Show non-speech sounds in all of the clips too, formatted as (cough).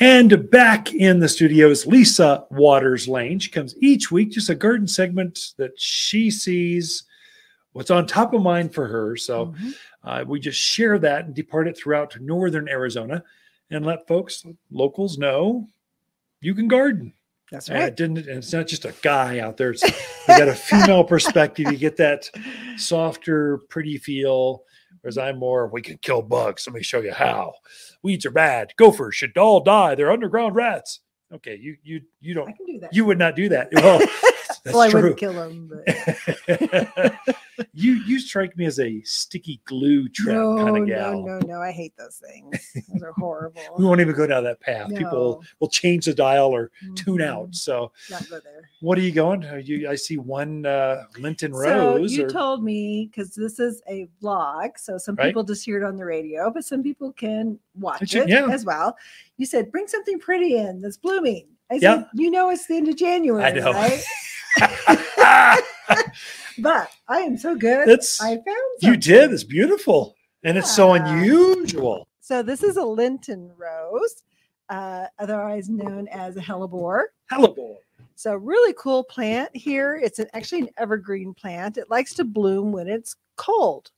And back in the studio is Lisa Watters Lain. She comes each week, just a garden segment that she sees what's on top of mind for her. So Mhm. uh, we just share that and depart it throughout northern Arizona and let folks, locals know you can garden. That's right. it didn't, and it's not just a guy out there. It's, you got a (laughs) female perspective. You get that softer, pretty feel. Whereas I'm more, we can kill bugs. Let me show you how. Weeds are bad. Gophers should all die. They're underground rats. Okay, you you you don't can do that. you would not do that. Well, (laughs) that's well, I true. wouldn't kill them. But... (laughs) you you strike me as a sticky glue trap no, kind of guy. no, no, no. I hate those things. Those are horrible. We won't even go down that path. People will change the dial or tune out. Mhm. So, Not go there. what are you going? Are you, I see one uh, Lenten So Rose. you or, told me because this is a vlog, so some Right. people just hear it on the radio, but some people can watch it yeah. as well. You said bring something pretty in that's blooming. I said, you know, it's the end of January, know. right? (laughs) (laughs) But I am so good. That's I found you did. It's beautiful, and it's so unusual. So this is a Lenten rose, uh, otherwise known as a hellebore. Hellebore. So really cool plant here. It's an, actually an evergreen plant. It likes to bloom when it's cold.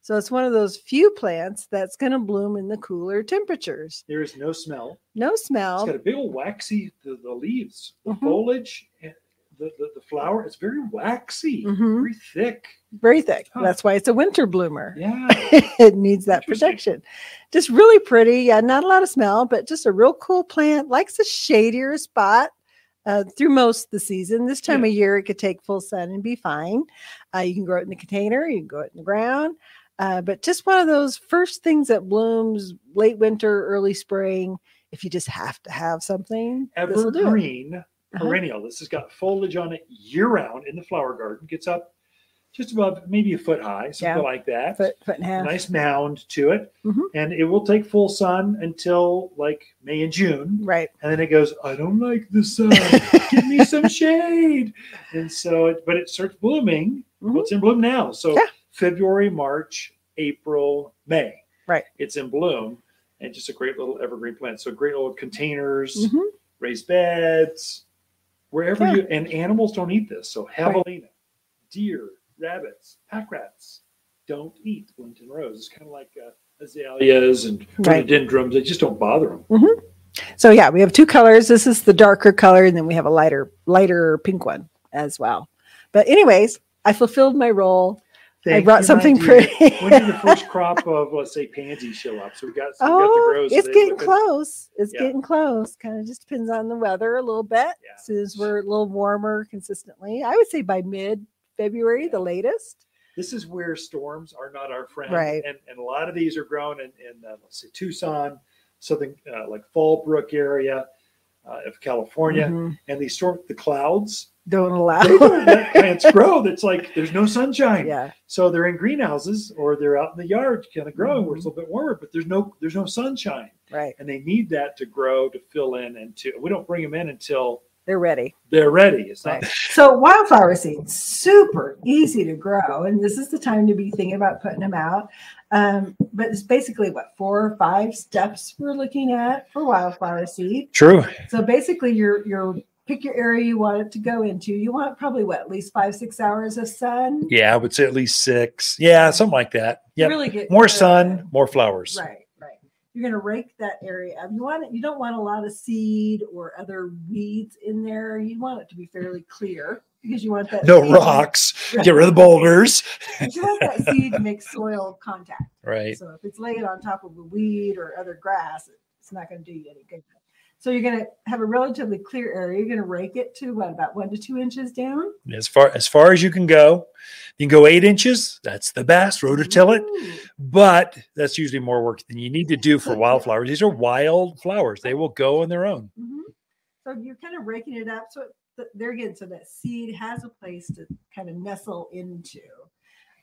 So it's one of those few plants that's going to bloom in the cooler temperatures. There is no smell. No smell. It's got a big old waxy. The, the leaves, the Mhm. foliage, and the, the the flower. It's very waxy, Mhm. very thick. Very thick. Huh. That's why it's a winter bloomer. Yeah. (laughs) it needs that protection. Just really pretty. Yeah, not a lot of smell, but just a real cool plant. Likes a shadier spot uh, through most of the season. This time Yeah. of year, it could take full sun and be fine. Uh, you can grow it in the container. You can grow it in the ground. Uh, but just one of those first things that blooms late winter, early spring. If you just have to have something, this'll do it. Evergreen Uh-huh. perennial. This has got foliage on it year round in the flower garden. Gets up just above maybe a foot high, something Yeah. like that. Foot, foot and a half. nice mound to it, Mhm. and it will take full sun until like May and June, Right. and then it goes. I don't like the sun. (laughs) Give me some shade. And so, it, but it starts blooming. Mhm. Well, it's in bloom now. So Yeah. February, March, April, May. Right. It's in bloom, and just a great little evergreen plant. So great little containers, Mhm. raised beds, wherever Yeah. you. And animals don't eat this. So javelina, deer, rabbits, pack rats don't eat Lenten rose. It's kind of like uh, azaleas and Right. rhododendrons. They just don't bother them. So yeah, we have two colors. This is the darker color, and then we have a lighter, lighter pink one as well. But anyways, I fulfilled my role. I brought something pretty. when did the (laughs) first crop of let's say pansies show up? So we got, so we got the oh, grows. it's getting close. It's Yeah. getting close. Kind of just depends on the weather a little bit. Yeah. As soon as we're a little warmer consistently, I would say by mid February, the latest. This is where storms are not our friend. Right. And, and a lot of these are grown in, in uh, let's say Tucson, southern uh, like Fallbrook area uh, of California. Mhm. And these storm the clouds Don't allow. they don't let (laughs) plants grow. That's like there's no sunshine. yeah. So they're in greenhouses or they're out in the yard kind of growing where it's Mm-hmm. a little bit warmer, but there's no there's no sunshine. Right. And they need that to grow to fill in and to we don't bring them in until They're ready. they're ready. It's not Right. (laughs) So wildflower seeds, super easy to grow, and this is the time to be thinking about putting them out. Um, but it's basically what four or five steps we're looking at for wildflower seed. true. So basically, your your pick your area you want it to go into. You want probably what at least five six hours of sun. Yeah, I would say at least six. Yeah, something like that. Yeah. really get More sun, more flowers. Right, right. You're going to rake that area up. You want it. You don't want a lot of seed or other weeds in there. You want it to be fairly clear because you want that. No seed- rocks. Get rid of the boulders. You want that seed to make soil contact. Right. So if it's laid on top of a weed or other grass, it's not going to do you any good. So you're going to have a relatively clear area. You're going to rake it to what about one to two inches down. As far as far as you can go. You can go eight inches. That's the best. Rototill it. But that's usually more work than you need to do for (laughs) wildflowers. These are wild flowers. They will go on their own. Mhm. So you're kind of raking it up. So th- there again, so that seed has a place to kind of nestle into.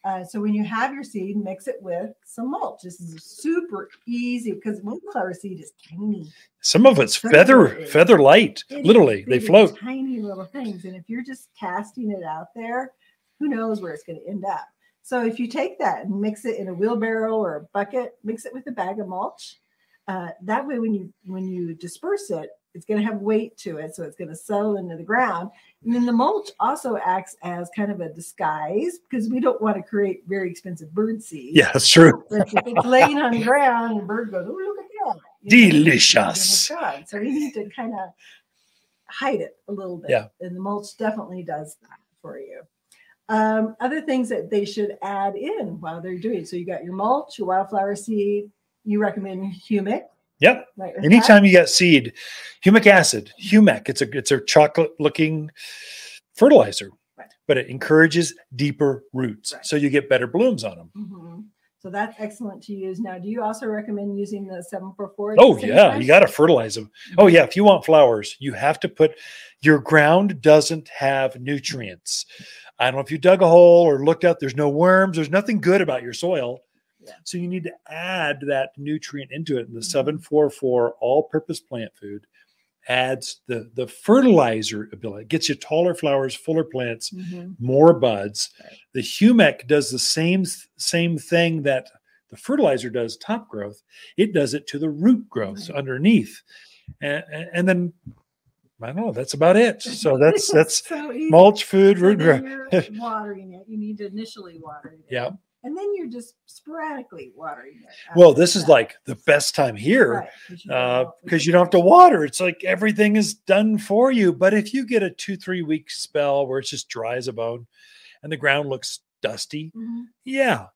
Uh, so when you have your seed, mix it with some mulch. This is super easy because wildflower seed is tiny. Some of it's Some feather it feather light. Itty Literally, they float. Tiny little things. And if you're just casting it out there, who knows where it's going to end up. So if you take that and mix it in a wheelbarrow or a bucket, mix it with a bag of mulch, Uh, that way, when you when you disperse it, it's going to have weight to it, so it's going to settle into the ground. And then the mulch also acts as kind of a disguise because we don't want to create very expensive bird seed. Yeah, that's true. If it's laying on the ground and the bird goes, oh, look at that. you Delicious. they're. So we need to kind of hide it a little bit. Yeah. And the mulch definitely does that for you. Um, other things that they should add in while they're doing. So you got your mulch, your wildflower seed. You recommend humic. Yep. Right. with that. Anytime you get seed, humic acid, humic, it's a it's a chocolate looking fertilizer, Right. but it encourages deeper roots, Right. so you get better blooms on them. Mhm. So that's excellent to use. Now, do you also recommend using the 744? Oh yeah, you got to fertilize them. Oh yeah, if you want flowers, you have to put your ground doesn't have nutrients. I don't know if you dug a hole or looked out. There's no worms. There's nothing good about your soil. Yeah. So you need to add that nutrient into it. And the Mhm. 744 all-purpose plant food adds the the fertilizer ability. It gets you taller flowers, fuller plants, Mhm. more buds. Right. The humic does the same same thing that the fertilizer does top growth. It does it to the root growth Right. underneath, and, and and then I don't know. That's about it. (laughs) So that's that's so mulch, food, root growth. (laughs) watering it. You need to initially water it. Yeah. And then you're just sporadically watering it. Well, this is that. like the best time here Right, 'cause you don't know if because it's you don't have to water. It's like everything is done for you. But if you get a two three week spell where it's just dry as a bone, and the ground looks dusty, Mhm. yeah,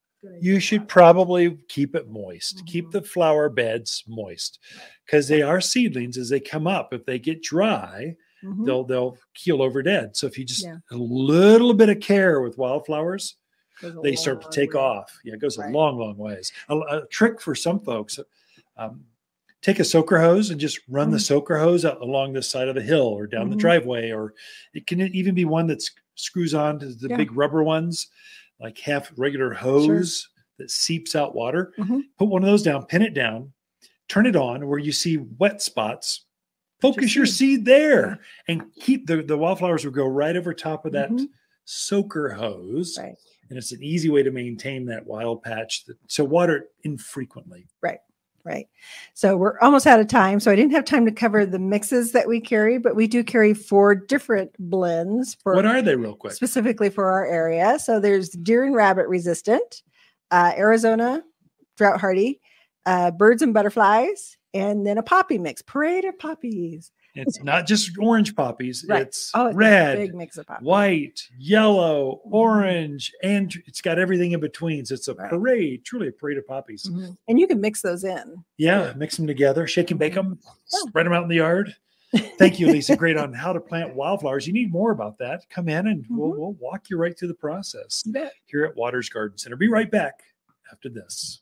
you should probably keep it moist keep Mhm. the flower beds moist because they are seedlings as they come up if they get dry Mhm. they'll they'll keel over dead so if you just Yeah. a little bit of care with wildflowers they start to take way. off yeah it goes Right. a long long ways a, a trick for some folks um, take a soaker hose and just run the Mhm. soaker hose out along the side of the hill or down the Mhm. driveway or it can even be one that screws on to the Yeah. big rubber ones like half regular hose that seeps out water Mhm. put one of those down pin it down turn it on where you see wet spots focus your seed. seed there and keep the the wildflowers will go right over top of that Mhm. soaker hose Right. And it's an easy way to maintain that wild patch that, so water it infrequently Right. Right. So we're almost out of time. So I didn't have time to cover the mixes that we carry, but we do carry four different blends for what are they real quick specifically for our area. So there's deer and rabbit resistant, uh, Arizona drought hardy, uh, birds and butterflies, and then a poppy mix, parade of poppies. It's not just orange poppies Right. it's Oh, it's a red big mix of poppies. white, yellow, Mhm. orange, and it's got everything in between. So it's a Right. parade, truly a parade of poppies. Mhm. And you can mix those in. Yeah, mix them together, shake and bake them, Yeah. spread them out in the yard. (laughs) Thank you, Lisa. Great on how to plant wildflowers. You need more about that. Come in and we'll, Mhm. we'll walk you right through the process You bet. here at Watters Garden Center. Be right back after this.